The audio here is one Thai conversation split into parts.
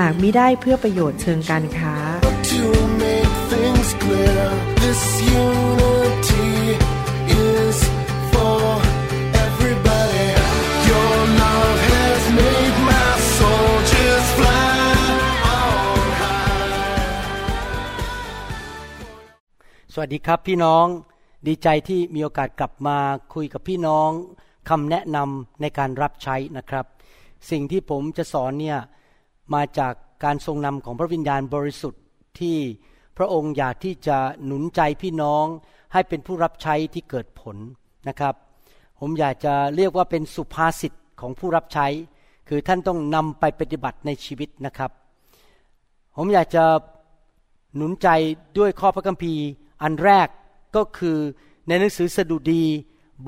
หากมิได้เพื่อประโยชน์เชิงการค้า to make things clear. This unity is for everybody. Your love has made my soul just fly on high. สวัสดีครับพี่น้องดีใจที่มีโอกาสกลับมาคุยกับพี่น้องคำแนะนำในการรับใช้นะครับ สิ่งที่ผมจะสอนเนี่ย มาจากการทรงนำของพระวิญญาณบริสุทธิ์ที่พระองค์อยากที่จะหนุนใจพี่น้องให้เป็นผู้รับใช้ที่เกิดผลนะครับ ผมอยากจะเรียกว่าเป็นสุภาษิตของผู้รับใช้ คือท่านต้องนำไปปฏิบัติในชีวิตนะครับ ผมอยากจะหนุนใจด้วยข้อพระคัมภีร์อันแรกก็คือในหนังสือสดุดี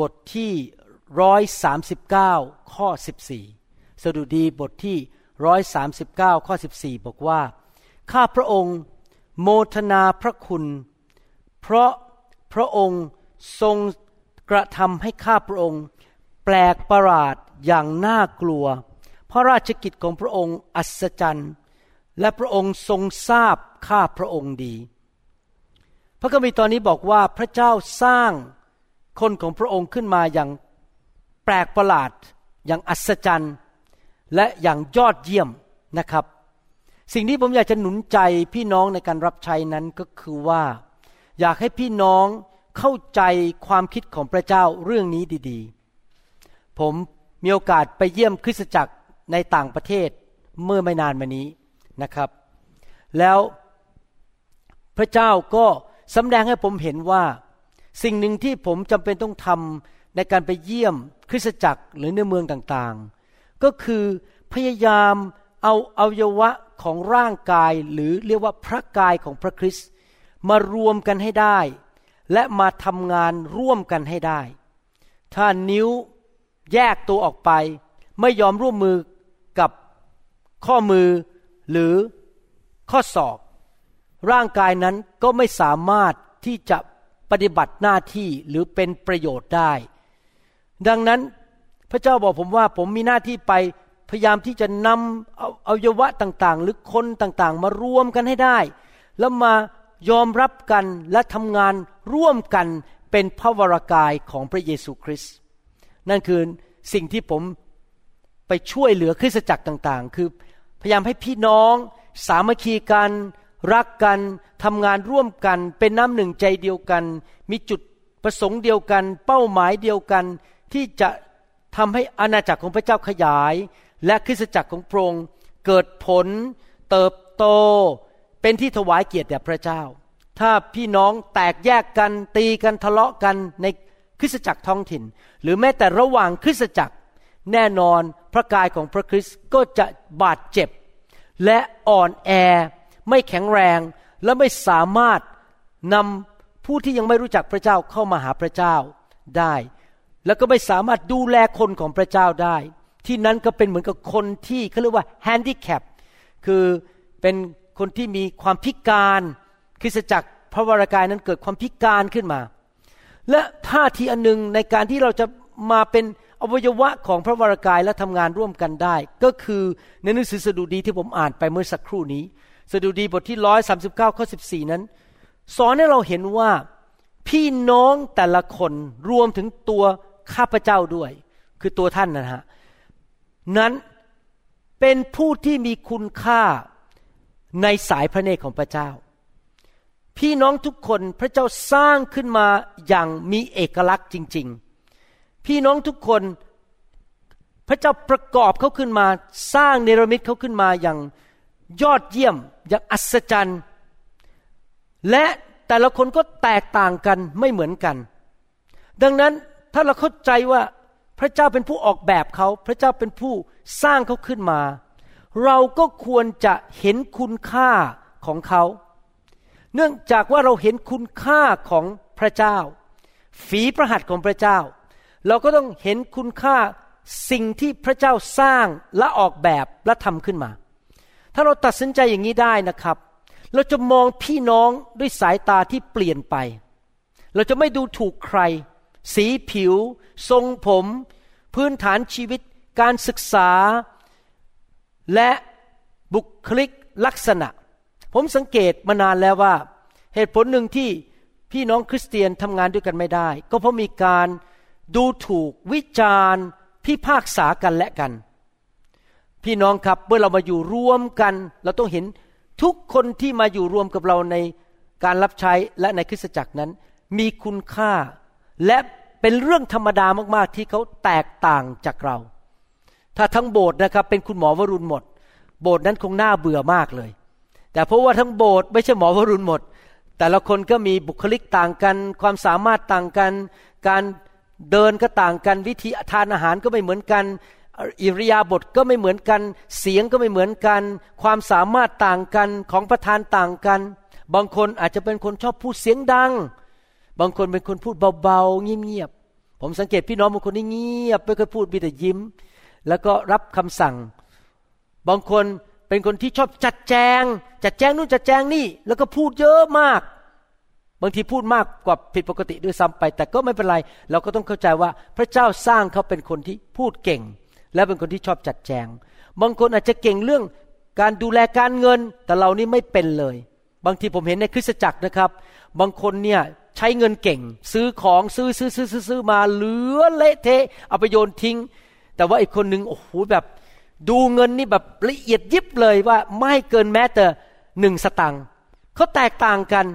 บทที่ร้อยสาสิบเก้าข้อสิบสี่สดุดีบทที่ ร้อยสามสิบเก้าข้อสิบสี่บอกว่า ข้าพระองค์ โมทนาพระคุณ เพราะพระองค์ทรงกระทำให้ข้าพระองค์ แปลกประหลาดอย่างน่ากลัว พระราชกิจของพระองค์อัศจรรย์และพระองค์ทรงทราบข้าพระองค์ดี พระคัมภีร์ตอนนี้บอกว่าพระเจ้าสร้างคนของพระองค์ขึ้นมาอย่างแปลกประหลาดอย่างอัศจรรย์ และอย่างยอดเยี่ยมนะครับ สิ่งที่ผมอยากจะหนุนใจพี่น้องในการรับใช้นั้นก็คือว่า อยากให้พี่น้องเข้าใจความคิดของพระเจ้าเรื่องนี้ดีๆ ผมมีโอกาสไปเยี่ยมคริสตจักรในต่างประเทศเมื่อไม่นานมานี้นะครับ แล้วพระเจ้าก็สำแดงให้ผมเห็นว่า สิ่งหนึ่งที่ผมจำเป็นต้องทำในการไปเยี่ยมคริสตจักรหรือในเมืองต่างๆ ก็คือพยายามเอาอวัยวะของร่างกายหรือเรียกว่าพระกายของพระคริสต์มารวมกันให้ได้ และมาทำงานร่วมกันให้ได้ ถ้านิ้วแยกตัวออกไป ไม่ยอมร่วมมือกับข้อมือหรือข้อศอก ร่างกายนั้นก็ไม่สามารถที่จะปฏิบัติหน้าที่หรือเป็นประโยชน์ได้ ดังนั้น พระเจ้าบอกผมว่าผมมีหน้าที่ไปพยายามที่จะนำเอาอวัยวะต่างๆ หรือคนต่างๆ มารวมกันให้ได้ แล้วมายอมรับกันและทำงานร่วมกันเป็นพระวรากายของพระเยซูคริสต์นั่นคือสิ่งที่ผมไปช่วยเหลือคริสตจักรต่างๆ คือพยายามให้พี่น้อง สามัคคีกันรักกันทำงานร่วมกัน เป็นน้ำหนึ่งใจเดียวกัน มีจุดประสงค์เดียวกัน เป้าหมายเดียวกัน ที่จะ ทำให้อาณาจักรของพระเจ้าขยาย และคริสตจักรของพระองค์เกิดผล เติบโต เป็นที่ถวายเกียรติแด่พระเจ้า ถ้าพี่น้องแตกแยกกันตีกันทะเลาะกันในคริสตจักรท้องถิ่น หรือแม้แต่ระหว่างคริสตจักรแน่นอนพระกายของพระคริสต์ก็จะบาดเจ็บ และอ่อนแอ ไม่แข็งแรง และไม่สามารถนำผู้ที่ยังไม่รู้จักพระเจ้าเข้ามาหาพระเจ้าได้ แล้วก็ไม่สามารถดูแลคนของพระเจ้าได้ ที่นั้นก็เป็นเหมือนกับคนที่เขาเรียกว่าแฮนดิแคปคือเป็นคนที่มีความพิการคริสจักรพระวรากายนั้นเกิดความพิการขึ้นมา และท่าทีอันหนึ่งในการที่เราจะมาเป็นอวัยวะของพระวรากายและทำงานร่วมกันได้ ก็คือในหนังสือสดุดีที่ผมอ่านไปเมื่อสักครู่นี้ สดุดีบทที่ร้อยสาสิบเก้าข้อสิบสี่นั้น สอนให้เราเห็นว่าพี่น้องแต่ละคนรวมถึงตัว ข้าพเจ้าด้วย คือตัวท่านนะฮะนั้นเป็นผู้ที่มีคุณค่าในสายพระเนตรของพระเจ้า พี่น้องทุกคนพระเจ้าสร้างขึ้นมาอย่างมีเอกลักษณ์จริง ๆ พี่น้องทุกคนพระเจ้าประกอบเขาขึ้นมา สร้างเนรมิตเขาขึ้นมาอย่างยอดเยี่ยมอย่างอัศจรรย์ และแต่ละคนก็แตกต่างกันไม่เหมือนกัน ดังนั้น ถ้าเราเข้าใจว่าพระเจ้าเป็นผู้ออกแบบเขา พระเจ้าเป็นผู้สร้างเขาขึ้นมา เราก็ควรจะเห็นคุณค่าของเขา เนื่องจากว่าเราเห็นคุณค่าของพระเจ้า ฝีพระหัตถ์ของพระเจ้า เราก็ต้องเห็นคุณค่าสิ่งที่พระเจ้าสร้างและออกแบบและทำขึ้นมา ถ้าเราตัดสินใจอย่างนี้ได้นะครับ เราจะมองพี่น้องด้วยสายตาที่เปลี่ยนไป เราจะไม่ดูถูกใคร สีผิว ทรงผม พื้นฐานชีวิต การศึกษา และบุคลิกลักษณะ ผมสังเกตมานานแล้วว่า เหตุผลหนึ่งที่พี่น้องคริสเตียนทำงานด้วยกันไม่ได้ ก็เพราะมีการดูถูกวิจารณ์พิพากษากันและกัน พี่น้องครับเมื่อเรามาอยู่รวมกัน เราต้องเห็นทุกคนที่มาอยู่รวมกับเราในการรับใช้และในคริสตจักรนั้น มีคุณค่า และเป็นเรื่องธรรมดามากๆที่เขาแตกต่างจากเรา ถ้าทั้งโบสถ์นะครับเป็นคุณหมอวรุณหมด โบสถ์นั้นคงน่าเบื่อมากเลย แต่เพราะว่าทั้งโบสถ์ไม่ใช่หมอวรุณหมด แต่ละคนก็มีบุคลิกต่างกัน ความสามารถต่างกัน การเดินก็ต่างกัน วิธีทานอาหารก็ไม่เหมือนกัน อิริยาบถก็ไม่เหมือนกัน เสียงก็ไม่เหมือนกัน ความสามารถต่างกันของประธานต่างกัน บางคนอาจจะเป็นคนชอบพูดเสียงดัง บางคนเป็นคนพูดเบาๆเงียบๆผมสังเกตพี่น้องบางคนนี่เงียบไม่เคยพูดมีแต่ยิ้ม แล้วก็รับคำสั่ง บางคนเป็นคนที่ชอบจัดแจง จัดแจงนู่นจัดแจงนี่ แล้วก็พูดเยอะมาก บางทีพูดมากกว่าผิดปกติด้วยซ้ำไป แต่ก็ไม่เป็นไร เราก็ต้องเข้าใจว่าพระเจ้าสร้างเขาเป็นคนที่พูดเก่ง และเป็นคนที่ชอบจัดแจง บางคนอาจจะเก่งเรื่องการดูแลการเงิน แต่เรานี่ไม่เป็นเลย บางทีผมเห็นในคริสตจักรนะครับ บางคนเนี่ย ใช้เงินเก่ง ซื้อของซื้อซื้อซื้อซื้อซื้อมาเหลือเละเทะเอาไปโยนทิ้ง แต่ว่าอีกคนหนึ่งโอ้โหแบบ ดูเงินนี่แบบละเอียดยิบเลยว่าไม่เกินแม้แต่หนึ่งสตังค์เขาแตกต่างกัน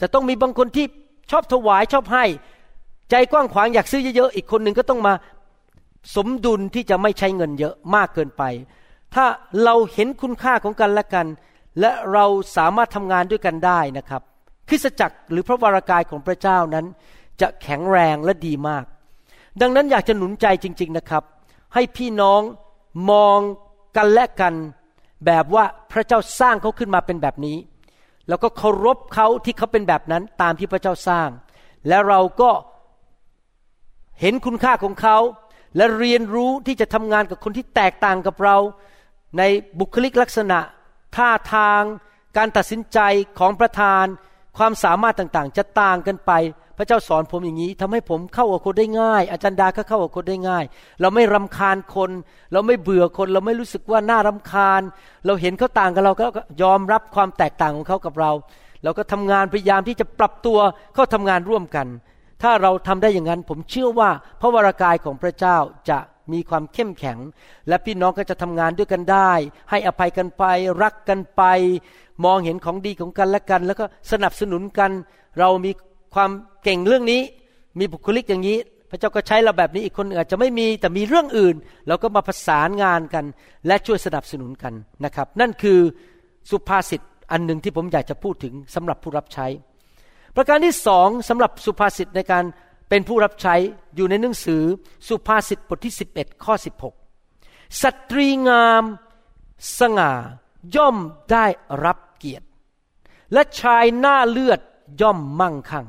จะต้องมีบางคนที่ชอบถวายชอบให้ ใจกว้างขวางอยากซื้อเยอะๆอีกคนหนึ่งก็ต้องมาสมดุลที่จะไม่ใช้เงินเยอะมากเกินไป ถ้าเราเห็นคุณค่าของกันและกัน และเราสามารถทำงานด้วยกันได้นะครับ คริสตจักรหรือพระวรากายของพระเจ้านั้น จะแข็งแรงและดีมาก ดังนั้นอยากจะหนุนใจจริง ๆนะครับ ให้พี่น้องมองกันและกันแบบว่าพระเจ้าสร้างเขาขึ้นมาเป็นแบบนี้ แล้วก็เคารพเขาที่เขาเป็นแบบนั้นตามที่พระเจ้าสร้าง และเราก็เห็นคุณค่าของเขา และเรียนรู้ที่จะทำงานกับคนที่แตกต่างกับเรา ในบุคลิกลักษณะ ท่าทาง การตัดสินใจของประธาน ความสามารถต่างๆ จะต่างกันไป พระเจ้าสอนผมอย่างนี้ทำให้ผมเข้ากับคนได้ง่าย อาจารย์ดาก็เข้ากับคนได้ง่าย เราไม่รำคาญคน เราไม่เบื่อคน เราไม่รู้สึกว่าน่ารำคาญ เราเห็นเขาต่างกับเราก็ยอมรับความแตกต่างของเขากับเรา เราก็ทำงานพยายามที่จะปรับตัวเข้าทำงานร่วมกัน ถ้าเราทำได้อย่างนั้น ผมเชื่อว่าพระวรากายของพระเจ้าจะมีความเข้มแข็ง และพี่น้องก็จะทำงานด้วยกันได้ ให้อภัยกันไป รักกันไป มองเห็นของดีของกันและกัน แล้วก็สนับสนุนกัน เรามีความเก่งเรื่องนี้ มีบุคลิกอย่างนี้ พระเจ้าก็ใช้เราแบบนี้อีกคนอาจจะไม่มีแต่มีเรื่องอื่น เราก็มาประสานงานกัน และช่วยสนับสนุนกันนะครับ นั่นคือสุภาษิตอันหนึ่งที่ผมอยากจะพูดถึงสำหรับผู้รับใช้ ประการที่สองสำหรับสุภาษิตในการเป็นผู้รับใช้อยู่ในหนังสือสุภาษิตบทที่ 11 ข้อ 16สตรีงามสง่าย่อมได้รับ และชายหน้าเลือดย่อมมั่งคั่ง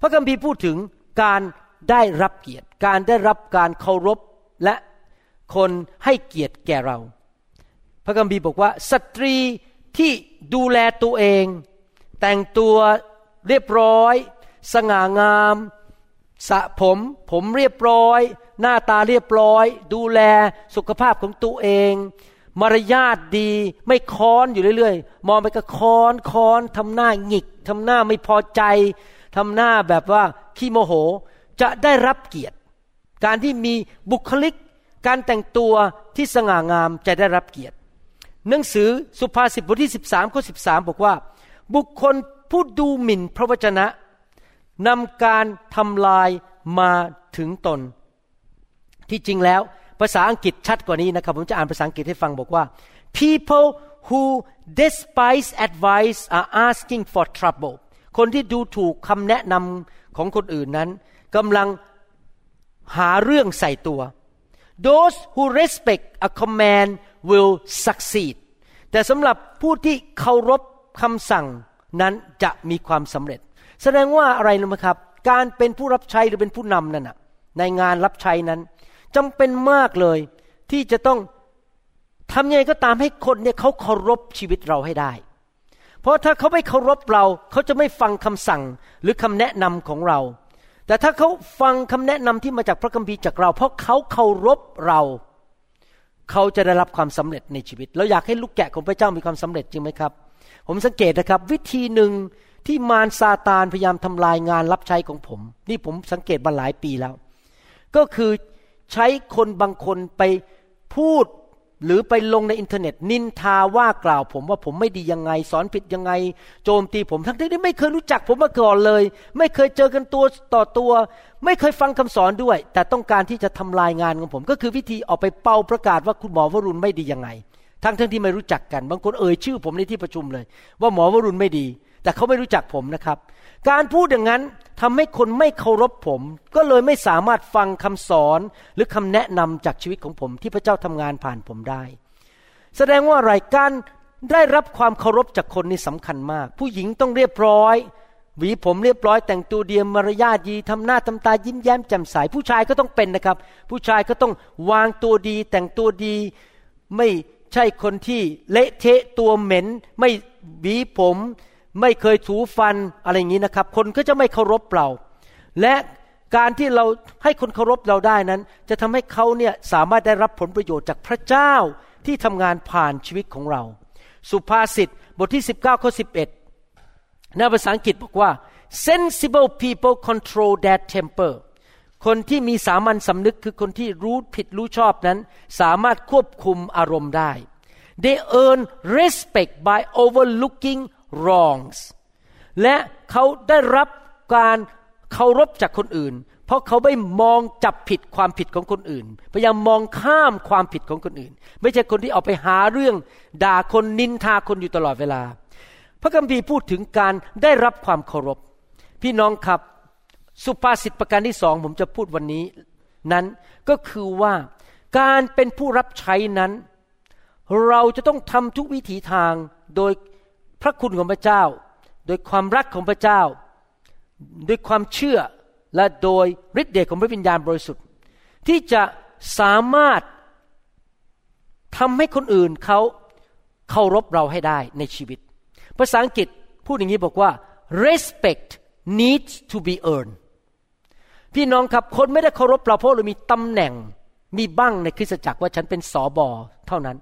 พระคัมภีร์พูดถึงการได้รับเกียรติ การได้รับการเคารพและคนให้เกียรติแก่เรา พระคัมภีร์บอกว่า สตรีที่ดูแลตัวเอง แต่งตัวเรียบร้อย สง่างามสระผม ผมเรียบร้อย หน้าตาเรียบร้อย ดูแลสุขภาพของตัวเอง มารยาทดี ไม่ค้อนอยู่เรื่อยๆ มองไปก็ค้อนค้อนทำหน้าหงิกทำหน้าไม่พอใจทำหน้าแบบว่าขี้โมโหจะได้รับเกียรติ การที่มีบุคลิก การแต่งตัวที่สง่างามจะได้รับเกียรติ หนังสือสุภาษิตบทที่ 13ข้อ13 บอกว่า บุคคลผู้ดูหมิ่นพระวจนะนำการทำลายมาถึงตน ที่จริงแล้ว ภาษาอังกฤษชัดกว่านี้นะครับ ผมจะอ่านภาษาอังกฤษให้ฟังบอกว่า people who despise advice are asking for trouble คนที่ดูถูกคำแนะนำของคนอื่นนั้นกำลังหาเรื่องใส่ตัว those who respect a command will succeed แต่สำหรับผู้ที่เคารพคำสั่งนั้นจะมีความสำเร็จ แสดงว่าอะไรรู้ไหมครับ การเป็นผู้รับใช้หรือเป็นผู้นำนั่นนะในงานรับใช้นั้น จำเป็นมากเลย ที่จะต้องทำยังไงก็ตามให้คนเนี่ยเขาเคารพชีวิตเราให้ได้ เพราะถ้าเขาไม่เคารพเรา เขาจะไม่ฟังคำสั่งหรือคำแนะนำของเรา แต่ถ้าเขาฟังคำแนะนำที่มาจากพระคัมภีร์จากเรา เพราะเขาเคารพเรา เขาจะได้รับความสำเร็จในชีวิต เราอยากให้ลูกแกะของพระเจ้ามีความสำเร็จจริงไหมครับ ผมสังเกตนะครับ วิธีหนึ่งที่มารซาตานพยายามทำลายงานรับใช้ของผม นี่ผมสังเกตมาหลายปีแล้ว ก็คือ ใช้คนบางคนไปพูดหรือไปลงในอินเทอร์เน็ต นินทาว่ากล่าวผมว่าผมไม่ดียังไง สอนผิดยังไง โจมตีผมทั้งที่ไม่เคยรู้จักผมมาก่อนเลย ไม่เคยเจอกันตัวต่อตัว ไม่เคยฟังคำสอนด้วย แต่ต้องการที่จะทำลายงานของผม ก็คือวิธีออกไปเป่าประกาศว่าคุณหมอวรุณไม่ดียังไง ทั้งทั้งที่ไม่รู้จักกัน บางคนเอ่ยชื่อผมในที่ประชุมเลย ว่าหมอวรุณไม่ดี แต่เขาไม่รู้จักผมนะครับ การพูดอย่างนั้น ทำให้คนไม่เคารพผม ก็เลยไม่สามารถฟังคำสอนหรือคำแนะนำจากชีวิตของผม ที่พระเจ้าทำงานผ่านผมได้ แสดงว่าอะไรการได้รับความเคารพจากคนนี่สำคัญมาก ผู้หญิงต้องเรียบร้อย หวีผมเรียบร้อย แต่งตัวเดียมมารยาทดีทำหน้าทำตายิ้มแย้มแจ่มใสผู้ชายก็ต้องเป็นนะครับ ผู้ชายก็ต้องวางตัวดี แต่งตัวดี ไม่ใช่คนที่เละเทะตัวเหม็น ไม่หวีผม ไม่เคยถูฟันอะไรอย่างนี้นะครับ คนก็จะไม่เคารพเรา และการที่เราให้คนเคารพเราได้นั้น จะทำให้เขาเนี่ยสามารถได้รับผลประโยชน์จากพระเจ้าที่ทำงานผ่านชีวิตของเรา สุภาษิตบทที่ 19ข้อ11ในภาษาอังกฤษบอกว่า sensible people control their temper คนที่มีสามัญสำนึกคือคนที่รู้ผิดรู้ชอบนั้น สามารถควบคุมอารมณ์ได้ they earn respect by overlooking wrongs และเขาได้รับการเคารพจากคนอื่น เพราะเขาไม่มองจับผิดความผิดของคนอื่น พยายามมองข้ามความผิดของคนอื่น ไม่ใช่คนที่ออกไปหาเรื่องด่าคนนินทาคนอยู่ตลอดเวลา พระคัมภีร์พูดถึงการได้รับความเคารพ พี่น้องครับสุภาษิตประการที่สองผมจะพูดวันนี้นั้นก็คือว่าการเป็นผู้รับใช้นั้น เราจะต้องทำทุกวิถีทางโดย พระคุณของพระเจ้า โดยความรักของพระเจ้า ด้วยความเชื่อและโดยฤทธิ์เดชของพระวิญญาณบริสุทธิ์ ที่จะสามารถทำให้คนอื่นเขาเคารพเราให้ได้ในชีวิต ภาษาอังกฤษพูดอย่างนี้บอกว่า respect needs to be earned พี่น้องครับคนไม่ได้เคารพเราเพราะเรามีตำแหน่งมีบ้างในคริสตจักรว่าฉันเป็นสอบอเท่านั้น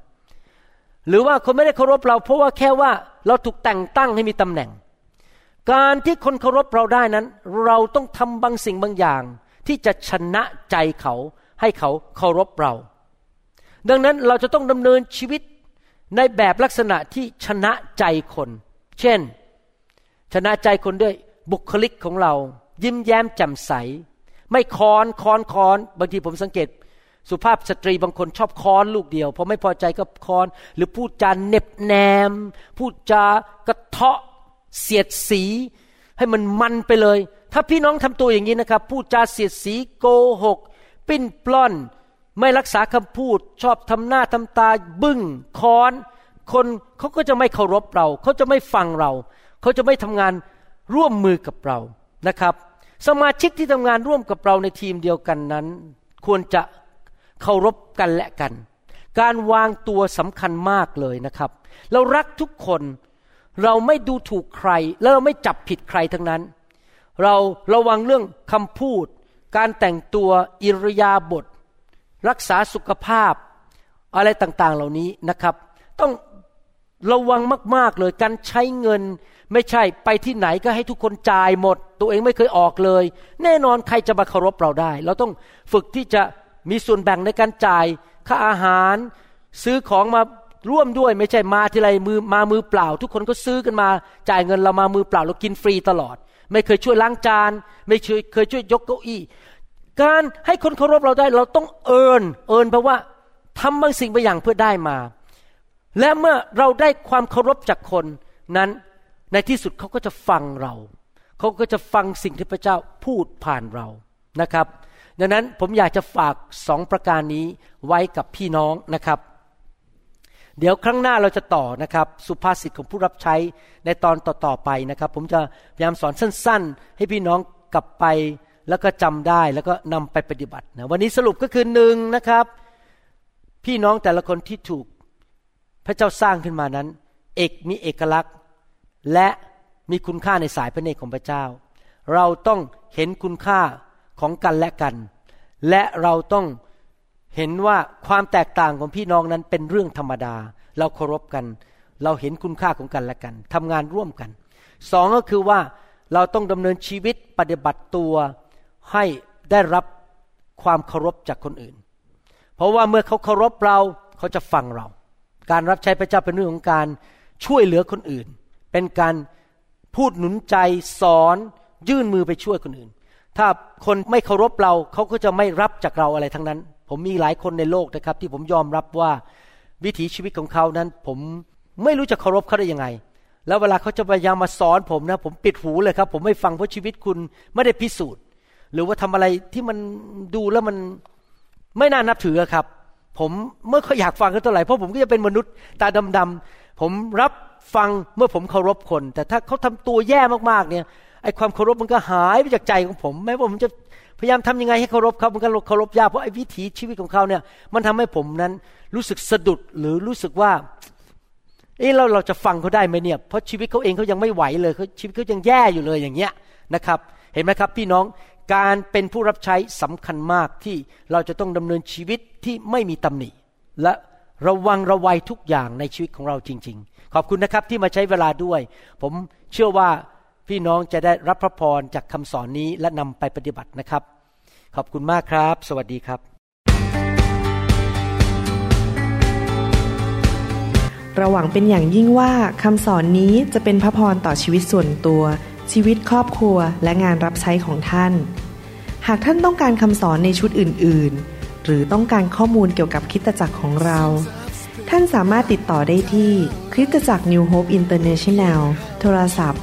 หรือว่าคนไม่ได้เคารพเราเพราะว่าแค่ว่าเราถูกแต่งตั้งให้มีตำแหน่ง การที่คนเคารพเราได้นั้น เราต้องทำบางสิ่งบางอย่าง ที่จะชนะใจเขาให้เขาเคารพเรา ดังนั้นเราจะต้องดำเนินชีวิตในแบบลักษณะที่ชนะใจคน เช่น ชนะใจคนด้วยบุคลิกของเรา ยิ้มแย้มแจ่มใส ไม่คอนคอนคอนบางทีผมสังเกต สุภาพสตรีบางคนชอบคอนลูกเดียวพอไม่พอใจก็คอน หรือพูดจาเน็บแนม พูดจากระเทาะเสียดสี ให้มันมันไปเลย ถ้าพี่น้องทำตัวอย่างนี้นะครับ พูดจาเสียดสีโกหก ปิ้นปล้อน ไม่รักษาคำพูด ชอบทำหน้าทำตา บึ้งคอน คนเขาก็จะไม่เคารพเรา เขาจะไม่ฟังเรา เขาจะไม่ทำงานร่วมมือกับเรานะครับ สมาชิกที่ทำงานร่วมกับเราในทีมเดียวกันนั้น ควรจะ เคารพกันและกัน การวางตัวสำคัญมากเลยนะครับ เรารักทุกคน เราไม่ดูถูกใคร แล้วเราไม่จับผิดใครทั้งนั้น เราระวังเรื่องคำพูด การแต่งตัวอิรยาบถรักษาสุขภาพ อะไรต่างๆเหล่านี้นะครับ ต้องระวังมาก ๆ เลยการใช้เงินไม่ใช่ไปที่ไหนก็ให้ทุกคนจ่ายหมด ตัวเองไม่เคยออกเลย แน่นอนใครจะมาเคารพเราได้ เราต้องฝึกที่จะ มีส่วนแบ่งในการจ่ายค่าอาหาร ซื้อของมาร่วมด้วยไม่ใช่มาทีไรมือมามือเปล่า ทุกคนก็ซื้อกันมาจ่ายเงินเรามามือเปล่าเรากินฟรีตลอด ไม่เคยช่วยล้างจาน ไม่เคยเคยช่วยยกเก้าอี้ การให้คนเคารพเราได้เราต้องเอิญเอิญเพราะว่าทำบางสิ่งบางอย่างเพื่อได้มา และเมื่อเราได้ความเคารพจากคนนั้นในที่สุดเขาก็จะฟังเรา เขาก็จะฟังสิ่งที่พระเจ้าพูดผ่านเรานะครับ ดังนั้นผมอยากจะฝากสองประการนี้ไว้กับพี่น้องนะครับ เดี๋ยวครั้งหน้าเราจะต่อนะครับ สุภาษิตของผู้รับใช้ในตอนต่อๆไปนะครับ ผมจะพยายามสอนสั้น ๆ ให้พี่น้องกลับไปแล้วก็จำได้แล้วก็นำไปปฏิบัตินะวันนี้สรุปก็คือหนึ่งนะครับ พี่น้องแต่ละคนที่ถูกพระเจ้าสร้างขึ้นมานั้น เอกมีเอกลักษณ์ และมีคุณค่าในสายพระเนตรของพระเจ้า เราต้องเห็นคุณค่า ของกันและกัน และเราต้องเห็นว่าความแตกต่างของพี่น้องนั้นเป็นเรื่องธรรมดา เราเคารพกัน เราเห็นคุณค่าของกันและกันทำงานร่วมกันสองก็คือว่าเราต้องดำเนินชีวิตปฏิบัติตัวให้ได้รับความเคารพจากคนอื่น เพราะว่าเมื่อเขาเคารพเราเขาจะฟังเรา การรับใช้พระเจ้าเป็นเรื่องของการช่วยเหลือคนอื่น เป็นการพูดหนุนใจสอนยื่นมือไปช่วยคนอื่น ถ้าคนไม่เคารพเราเขาก็จะไม่รับจากเราอะไรทั้งนั้น ผมมีหลายคนในโลกนะครับ ที่ผมยอมรับว่าวิถีชีวิตของเขานั้น ผมไม่รู้จะเคารพเขาได้ยังไง แล้วเวลาเขาจะพยายามมาสอนผมนะ ผมปิดหูเลยครับ ผมไม่ฟังเพราะชีวิตคุณไม่ได้พิสูจน์ หรือว่าทำอะไรที่มันดูแล้วมันไม่น่านับถือครับ ผมเมื่อเขาอยากฟังเขาเท่าไหร่เพราะผมก็จะเป็นมนุษย์ตาดำๆผมรับฟังเมื่อผมเคารพคน แต่ถ้าเขาทำตัวแย่มากๆเนี่ย ไอ้ความเคารพมันก็หายไปจากใจของผมแม้ว่าผมจะพยายามทำยังไงให้เคารพเขามันก็เคารพยากเพราะไอ้วิถีชีวิตของเขาเนี่ย มันทำให้ผมนั้นรู้สึกสะดุดหรือรู้สึกว่าเอ๊ะเราเราจะฟังเขาได้ไหมเนี่ย เพราะชีวิตเขาเองเขายังไม่ไหวเลยเขาชีวิตเขายังแย่อยู่เลยอย่างเงี้ยนะครับ เห็นไหมครับ พี่น้องการเป็นผู้รับใช้สำคัญมากที่เราจะต้องดำเนินชีวิตที่ไม่มีตำหนิ และระวังระวัยทุกอย่างในชีวิตของเราจริง ๆ ขอบคุณนะครับที่มาใช้เวลาด้วย ผมเชื่อว่า พี่น้องจะได้รับพระพรจากคำสอนนี้และนำไปปฏิบัตินะครับ ขอบคุณมากครับ สวัสดีครับเราหวังเป็นอย่างยิ่งว่าคำสอนนี้จะเป็นพระพรต่อชีวิตส่วนตัว ชีวิตครอบครัวและงานรับใช้ของท่าน หากท่านต้องการคำสอนในชุดอื่น ๆ หรือต้องการข้อมูลเกี่ยวกับคริสตจักรของเรา ท่านสามารถติดต่อได้ที่คริสตจักร New Hope International โทรศัพท์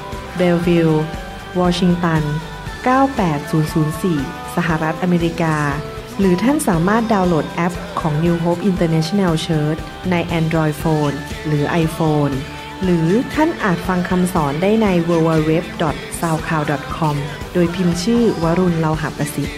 เบลวิลล์วอชิงตัน 98004 สหรัฐอเมริกา หรือท่านสามารถดาวน์โหลดแอปของ New Hope International Church ใน Android Phone หรือ iPhone หรือท่านอาจฟังคำสอนได้ใน w w w s o u c l o u d c o m โดยพิมพ์ชื่อวรุณเลาหะประสิทธิ์